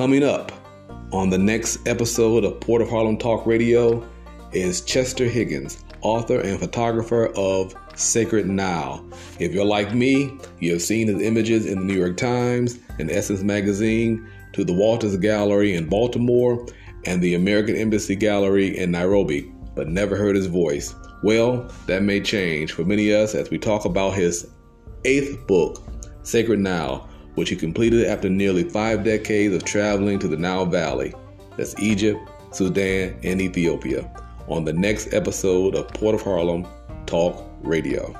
Coming up on the next episode of Port of Harlem Talk Radio is Chester Higgins, author and photographer of Sacred Nile. If you're like me, you have seen his images in the New York Times and Essence Magazine, to the Walters Gallery in Baltimore and the American Embassy Gallery in Nairobi, but never heard his voice. Well, that may change for many of us as we talk about his eighth book, Sacred Nile, which he completed after nearly five decades of traveling to the Nile Valley. That's Egypt, Sudan, and Ethiopia on the next episode of Port of Harlem Talk Radio.